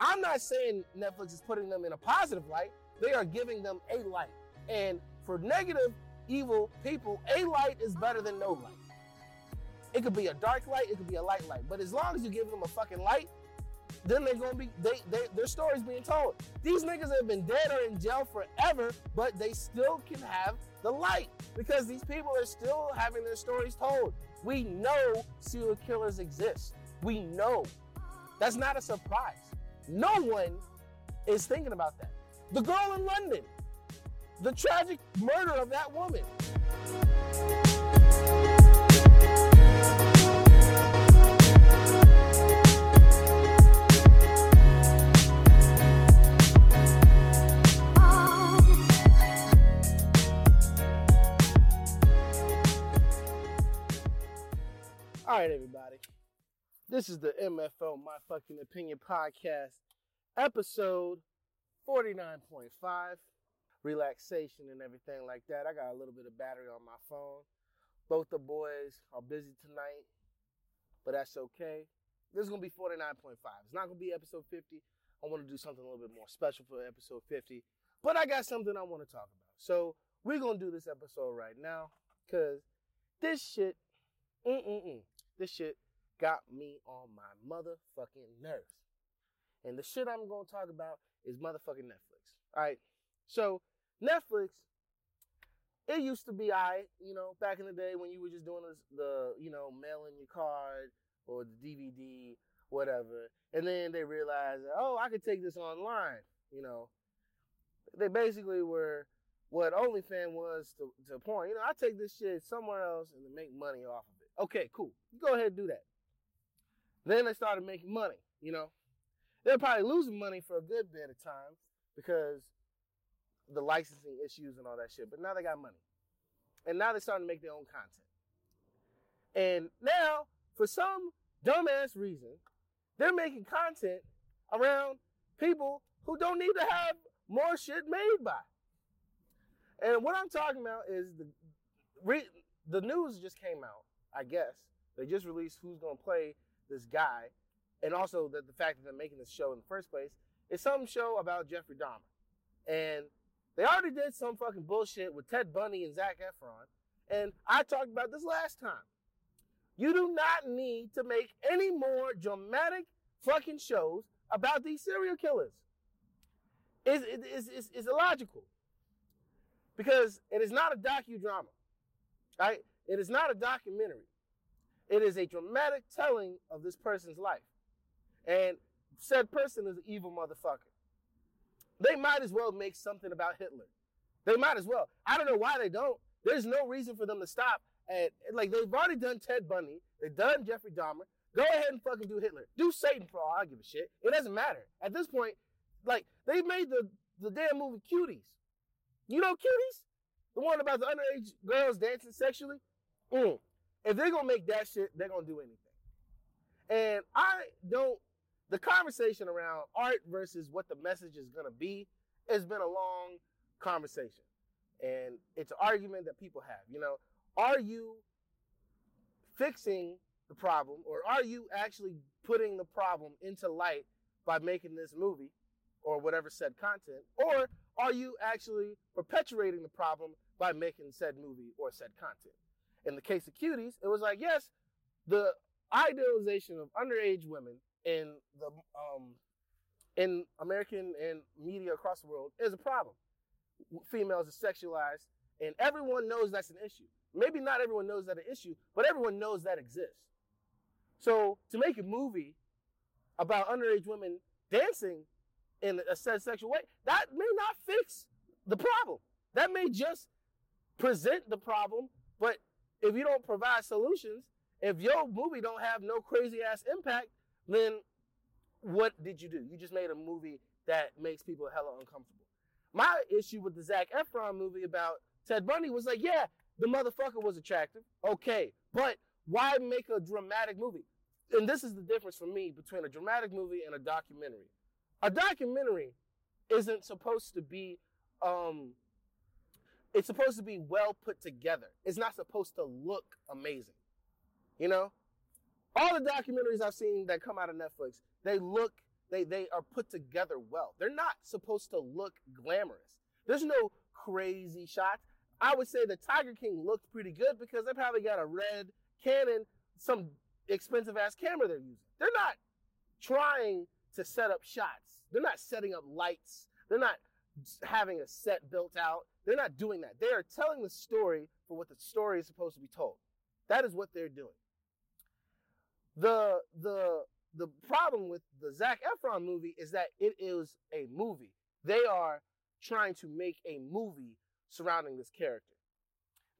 I'm not saying Netflix is putting them in a positive light. They are giving them a light. And for negative, evil people, a light is better than no light. It could be a dark light, it could be a light light. But as long as you give them a fucking light, then they're gonna be they, they their story's being told. These niggas have been dead or in jail forever, but they still can have the light because these people are still having their stories told. We know serial killers exist. We know. That's not a surprise. No one is thinking about that. The girl in London, the tragic murder of that woman. All right, everybody. This is the MFO My Fucking Opinion podcast, episode 49.5. Relaxation and everything like that. I got a little bit of battery on my phone. Both the boys are busy tonight, but that's okay. This is going to be 49.5. It's not going to be episode 50. I want to do something a little bit more special for episode 50, but I got something I want to talk about. So we're going to do this episode right now because this shit, mm-mm-mm, this shit got me on my motherfucking nerves. And the shit I'm gonna talk about is motherfucking Netflix. All right. So Netflix, it used to be I, you know, back in the day when you were just doing this, the, you know, mailing your card or the DVD, whatever. And then they realized, oh, I could take this online. You know, they basically were what OnlyFans was to, to a point. You know, I take this shit somewhere else and to make money off of it. Okay, cool. You go ahead and do that. Then they started making money, you know. They're probably losing money for a good bit of time because the licensing issues and all that shit. But now they got money. And now they're starting to make their own content. And now, for some dumbass reason, they're making content around people who don't need to have more shit made by. And what I'm talking about is the re, the news just came out. I guess they just released who's gonna play this guy, and also the, fact that they're making this show in the first place is some show about Jeffrey Dahmer. And they already did some fucking bullshit with Ted Bundy and Zac Efron. And I talked about this last time. You do not need to make any more dramatic fucking shows about these serial killers. It's, it's, it's, it's illogical. Because it is not a docudrama, right? It is not a documentary. It is a dramatic telling of this person's life. And said person is an evil motherfucker. They might as well make something about Hitler. They might as well. I don't know why they don't. There's no reason for them to stop at like they've already done Ted Bundy, they've done Jeffrey Dahmer. Go ahead and fucking do Hitler. Do Satan for all I give a shit. It doesn't matter. At this point, like they made the the damn movie Cuties. You know Cuties? The one about the underage girls dancing sexually? Mm. If they're gonna make that shit, they're gonna do anything. And I don't the conversation around art versus what the message is gonna be has been a long conversation. And it's an argument that people have. You know, are you fixing the problem or are you actually putting the problem into light by making this movie or whatever said content? Or are you actually perpetuating the problem by making said movie or said content? In the case of cuties, it was like, yes, the idealization of underage women in the um, in American and media across the world is a problem. Females are sexualized, and everyone knows that's an issue. Maybe not everyone knows that an issue, but everyone knows that exists. So to make a movie about underage women dancing in a said sexual way, that may not fix the problem. That may just present the problem, but if you don't provide solutions, if your movie don't have no crazy ass impact, then what did you do? You just made a movie that makes people hella uncomfortable. My issue with the Zac Efron movie about Ted Bundy was like, yeah, the motherfucker was attractive, okay, but why make a dramatic movie? And this is the difference for me between a dramatic movie and a documentary. A documentary isn't supposed to be um, it's supposed to be well put together. It's not supposed to look amazing. You know? All the documentaries I've seen that come out of Netflix, they look they they are put together well. They're not supposed to look glamorous. There's no crazy shots. I would say the Tiger King looked pretty good because they probably got a red Canon, some expensive ass camera they're using. They're not trying to set up shots. They're not setting up lights. They're not having a set built out. They're not doing that. They are telling the story for what the story is supposed to be told. That is what they're doing. The the the problem with the Zac Efron movie is that it is a movie. They are trying to make a movie surrounding this character.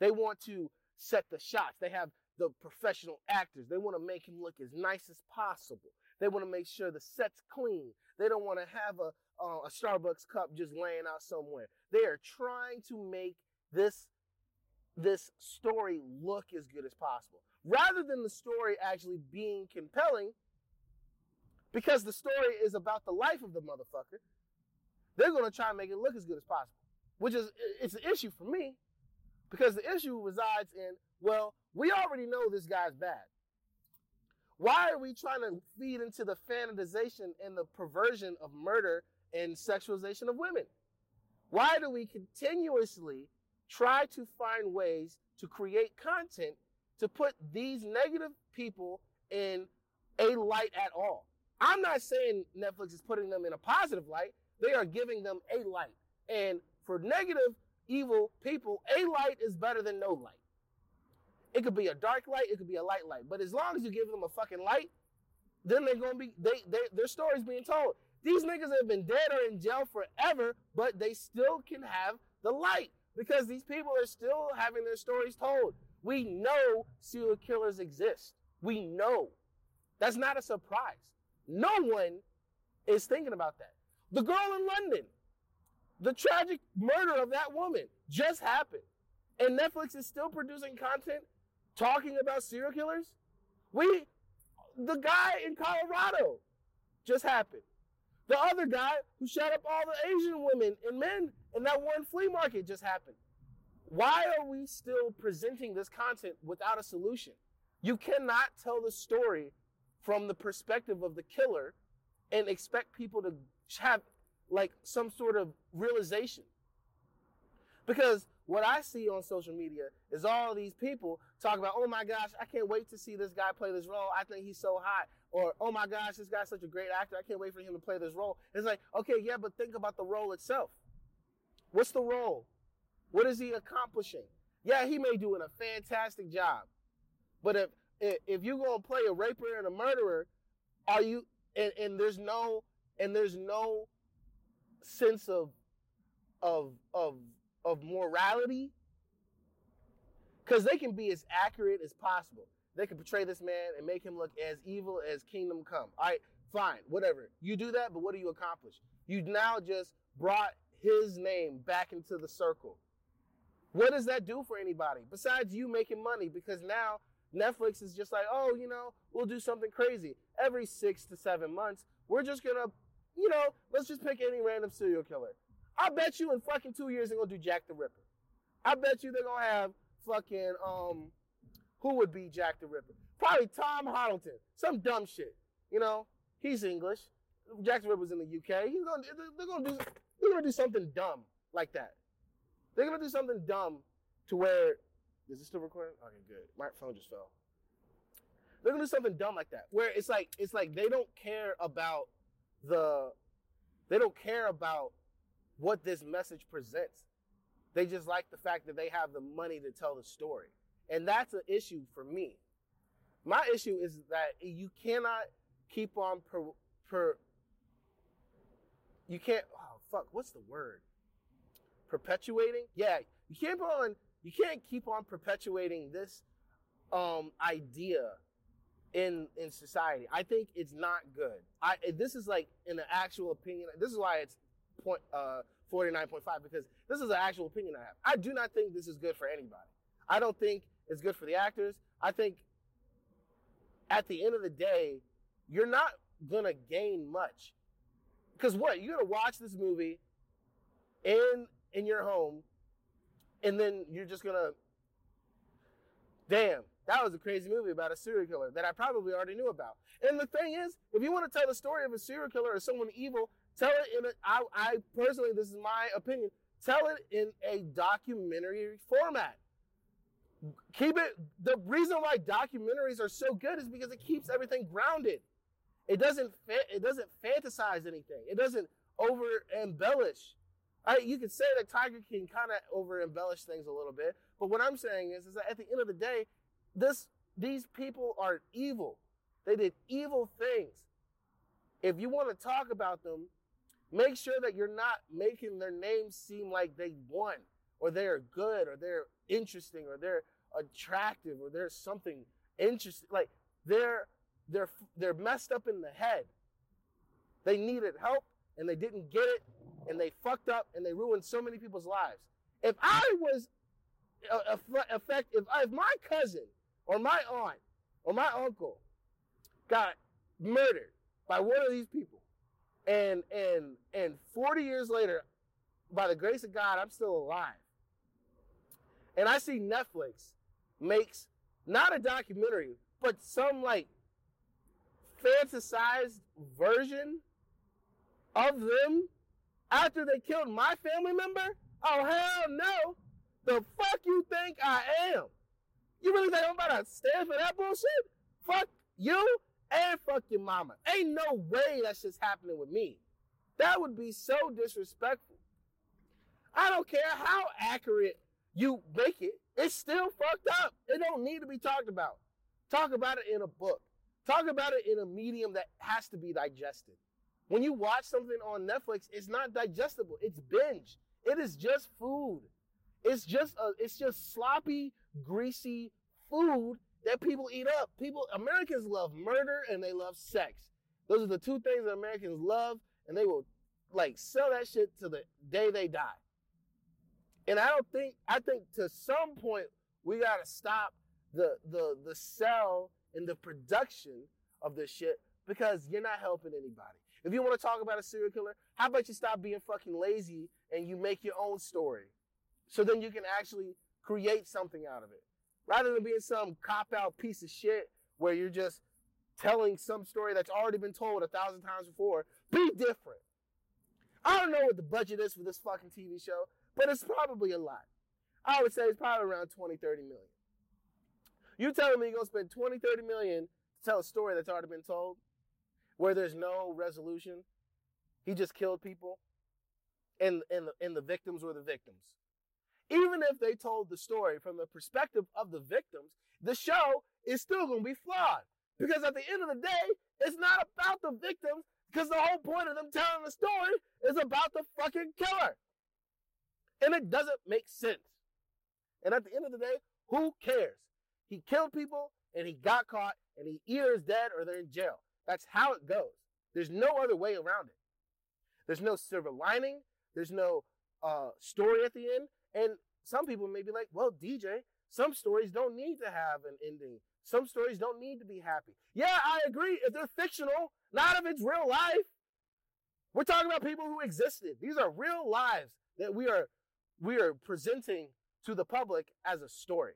They want to set the shots. They have the professional actors. They want to make him look as nice as possible. They want to make sure the set's clean. They don't want to have a uh, a Starbucks cup just laying out somewhere. They are trying to make this this story look as good as possible, rather than the story actually being compelling. Because the story is about the life of the motherfucker, they're going to try and make it look as good as possible, which is it's an issue for me because the issue resides in well, we already know this guy's bad. Why are we trying to feed into the fanatization and the perversion of murder and sexualization of women? Why do we continuously try to find ways to create content to put these negative people in a light at all? I'm not saying Netflix is putting them in a positive light. They are giving them a light. And for negative, evil people, a light is better than no light. It could be a dark light, it could be a light light. But as long as you give them a fucking light, then they're gonna be they, they their story's being told. These niggas have been dead or in jail forever, but they still can have the light because these people are still having their stories told. We know serial killers exist. We know. That's not a surprise. No one is thinking about that. The girl in London, the tragic murder of that woman just happened. And Netflix is still producing content talking about serial killers. We, the guy in Colorado just happened. The other guy who shot up all the Asian women and men in that one flea market just happened. Why are we still presenting this content without a solution? You cannot tell the story from the perspective of the killer and expect people to have like some sort of realization. Because what I see on social media is all these people talk about, oh my gosh, I can't wait to see this guy play this role. I think he's so hot. Or, oh my gosh, this guy's such a great actor. I can't wait for him to play this role. It's like, okay, yeah, but think about the role itself. What's the role? What is he accomplishing? Yeah, he may do a fantastic job. But if if, you're gonna play a raper and a murderer, are you and, and there's no and there's no sense of of of of morality because they can be as accurate as possible. They could portray this man and make him look as evil as Kingdom Come. All right, fine, whatever. You do that, but what do you accomplish? You now just brought his name back into the circle. What does that do for anybody besides you making money? Because now Netflix is just like, oh, you know, we'll do something crazy. Every six to seven months, we're just gonna, you know, let's just pick any random serial killer. I bet you in fucking two years they're gonna do Jack the Ripper. I bet you they're gonna have fucking um who would be Jack the Ripper? Probably Tom Hiddleston. Some dumb shit. You know, he's English. Jack the Ripper's in the UK. He's gonna they're gonna do they're gonna do something dumb like that. They're gonna do something dumb to where is it still recording? Okay, good. My phone just fell. They're gonna do something dumb like that, where it's like it's like they don't care about the they don't care about what this message presents. They just like the fact that they have the money to tell the story. And that's an issue for me. My issue is that you cannot keep on per, per you can't oh fuck, what's the word? Perpetuating? Yeah, you can't on you can't keep on perpetuating this um idea in in society. I think it's not good. I this is like in an actual opinion. This is why it's point uh 49.5 because this is an actual opinion I have. I do not think this is good for anybody. I don't think it's good for the actors. I think at the end of the day, you're not gonna gain much. Because what? You're gonna watch this movie in in your home, and then you're just gonna damn, that was a crazy movie about a serial killer that I probably already knew about. And the thing is, if you want to tell the story of a serial killer or someone evil, tell it in a, I, I personally, this is my opinion, tell it in a documentary format. Keep it, the reason why documentaries are so good is because it keeps everything grounded. It doesn't, it doesn't fantasize anything. It doesn't over embellish. I, you could say that Tiger King kind of over embellish things a little bit, but what I'm saying is, is that at the end of the day, this these people are evil. They did evil things. If you want to talk about them, make sure that you're not making their names seem like they won or they're good or they're interesting or they're attractive or there's something interesting. Like they're they're they're messed up in the head. They needed help and they didn't get it and they fucked up and they ruined so many people's lives. If I was uh, effect, if, uh, if my cousin or my aunt or my uncle got murdered by one of these people, and and and 40 years later, by the grace of God, I'm still alive. And I see Netflix makes not a documentary, but some like fantasized version of them after they killed my family member? Oh, hell no. The fuck you think I am? You really think I'm about to stand for that bullshit? Fuck you and fuck your mama. Ain't no way that's just happening with me. That would be so disrespectful. I don't care how accurate you make it. It's still fucked up. It don't need to be talked about. Talk about it in a book. Talk about it in a medium that has to be digested. When you watch something on Netflix, it's not digestible. It's binge. It is just food. It's just a, it's just sloppy, greasy food that people eat up. People, Americans love murder and they love sex. Those are the two things that Americans love, and they will like sell that shit to the day they die. And I don't think I think to some point we gotta stop the the the sell and the production of this shit because you're not helping anybody. If you want to talk about a serial killer, how about you stop being fucking lazy and you make your own story? So then you can actually create something out of it. Rather than being some cop out piece of shit where you're just telling some story that's already been told a thousand times before, be different. I don't know what the budget is for this fucking TV show, but it's probably a lot. I would say it's probably around 20, 30 million. You telling me you're gonna spend 20, 30 million to tell a story that's already been told? where there's no resolution. He just killed people, and and the, and the victims were the victims. Even if they told the story from the perspective of the victims, the show is still going to be flawed because at the end of the day, it's not about the victims because the whole point of them telling the story is about the fucking killer. And it doesn't make sense. And at the end of the day, who cares? He killed people and he got caught and he either is dead or they're in jail. That's how it goes. There's no other way around it. There's no silver lining. There's no uh, story at the end. And some people may be like, well, DJ, some stories don't need to have an ending. Some stories don't need to be happy. Yeah, I agree. If they're fictional, not if it's real life. We're talking about people who existed. These are real lives that we are we are presenting to the public as a story.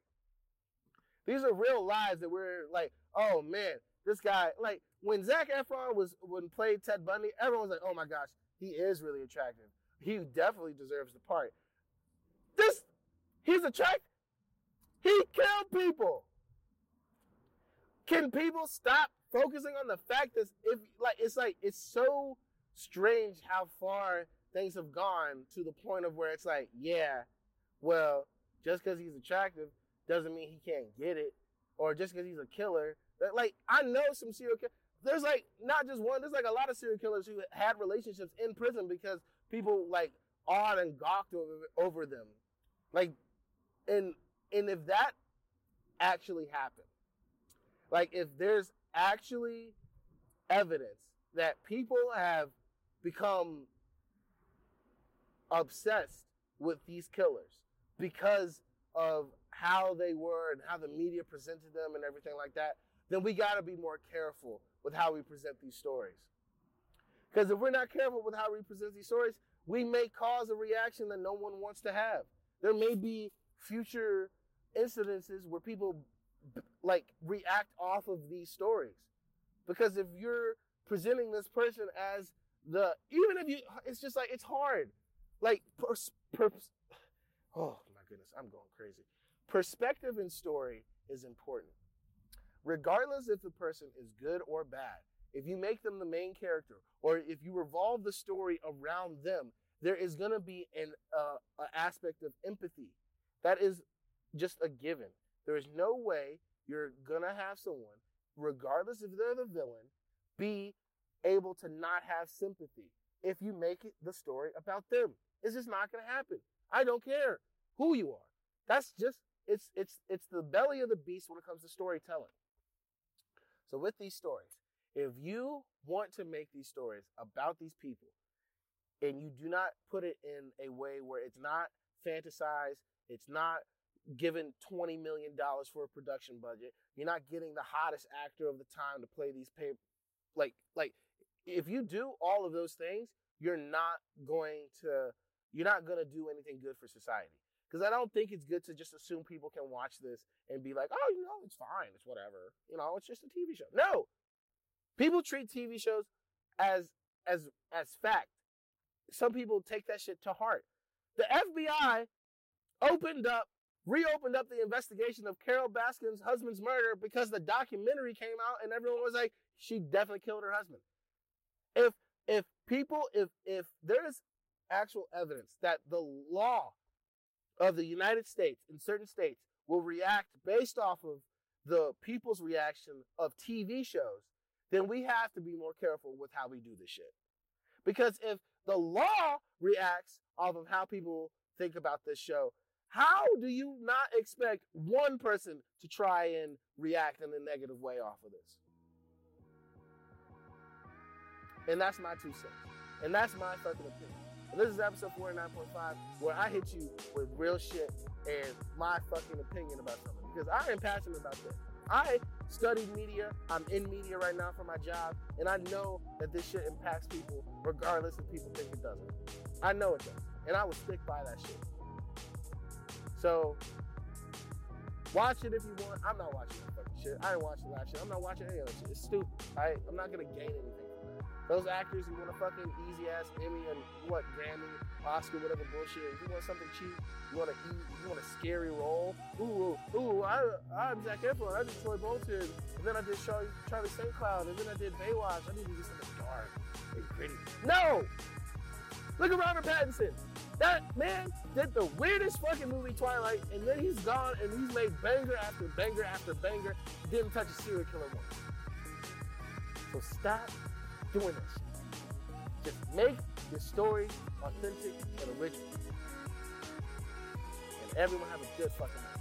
These are real lives that we're like, oh man, this guy, like when Zac Efron was when played Ted Bundy, everyone was like, "Oh my gosh, he is really attractive. He definitely deserves the part." This, he's attractive. He killed people. Can people stop focusing on the fact that if like it's like it's so strange how far things have gone to the point of where it's like, yeah, well, just because he's attractive doesn't mean he can't get it, or just because he's a killer like I know some serial killers. There's like not just one. There's like a lot of serial killers who had relationships in prison because people like awed and gawked over, over them. Like, and and if that actually happened, like if there's actually evidence that people have become obsessed with these killers because of how they were and how the media presented them and everything like that, then we got to be more careful with how we present these stories. Because if we're not careful with how we present these stories, we may cause a reaction that no one wants to have. There may be future incidences where people like react off of these stories. Because if you're presenting this person as the even if you it's just like it's hard. Like pers, pers, oh my goodness, I'm going crazy. Perspective in story is important. Regardless if the person is good or bad, if you make them the main character or if you revolve the story around them, there is going to be an uh, aspect of empathy. That is just a given. There is no way you're going to have someone, regardless if they're the villain, be able to not have sympathy if you make it the story about them. It's just not going to happen. I don't care who you are. That's just it's it's it's the belly of the beast when it comes to storytelling. So with these stories, if you want to make these stories about these people and you do not put it in a way where it's not fantasized, it's not given $20 million for a production budget, you're not getting the hottest actor of the time to play these paper like like if you do all of those things, you're not going to you're not going to do anything good for society. Because I don't think it's good to just assume people can watch this and be like, oh, you know, it's fine, it's whatever, you know, it's just a TV show. No, people treat TV shows as as as fact. Some people take that shit to heart. The FBI opened up, reopened up the investigation of Carole Baskin's husband's murder because the documentary came out and everyone was like, she definitely killed her husband. If if people if if there's actual evidence that the law of the United States in certain states will react based off of the people's reaction of TV shows, then we have to be more careful with how we do this shit. Because if the law reacts off of how people think about this show, how do you not expect one person to try and react in a negative way off of this? And that's my two cents. And that's my fucking opinion. This is episode 49.5 where I hit you with real shit and my fucking opinion about something. Because I am passionate about this. I studied media. I'm in media right now for my job. And I know that this shit impacts people regardless if people think it doesn't. I know it does. And I will stick by that shit. So watch it if you want. I'm not watching that fucking shit. I ain't watching that shit. I'm not watching any of shit. It's stupid. I'm not gonna gain anything those actors who want a fucking easy ass Emmy and what Grammy, Oscar, whatever bullshit. You want something cheap, you want eat, you want a scary role. Ooh, ooh, I, I'm Zac Efron. I did Troy Bolton, and then I did Charlie, Charlie St. Cloud, and then I did Baywatch. I need to do something dark and gritty. No, look at Robert Pattinson. That man did the weirdest fucking movie, Twilight, and then he's gone and he's made banger after banger after banger. Didn't touch a serial killer once. So stop doing this. Just make your story authentic and original. And everyone have a good fucking night.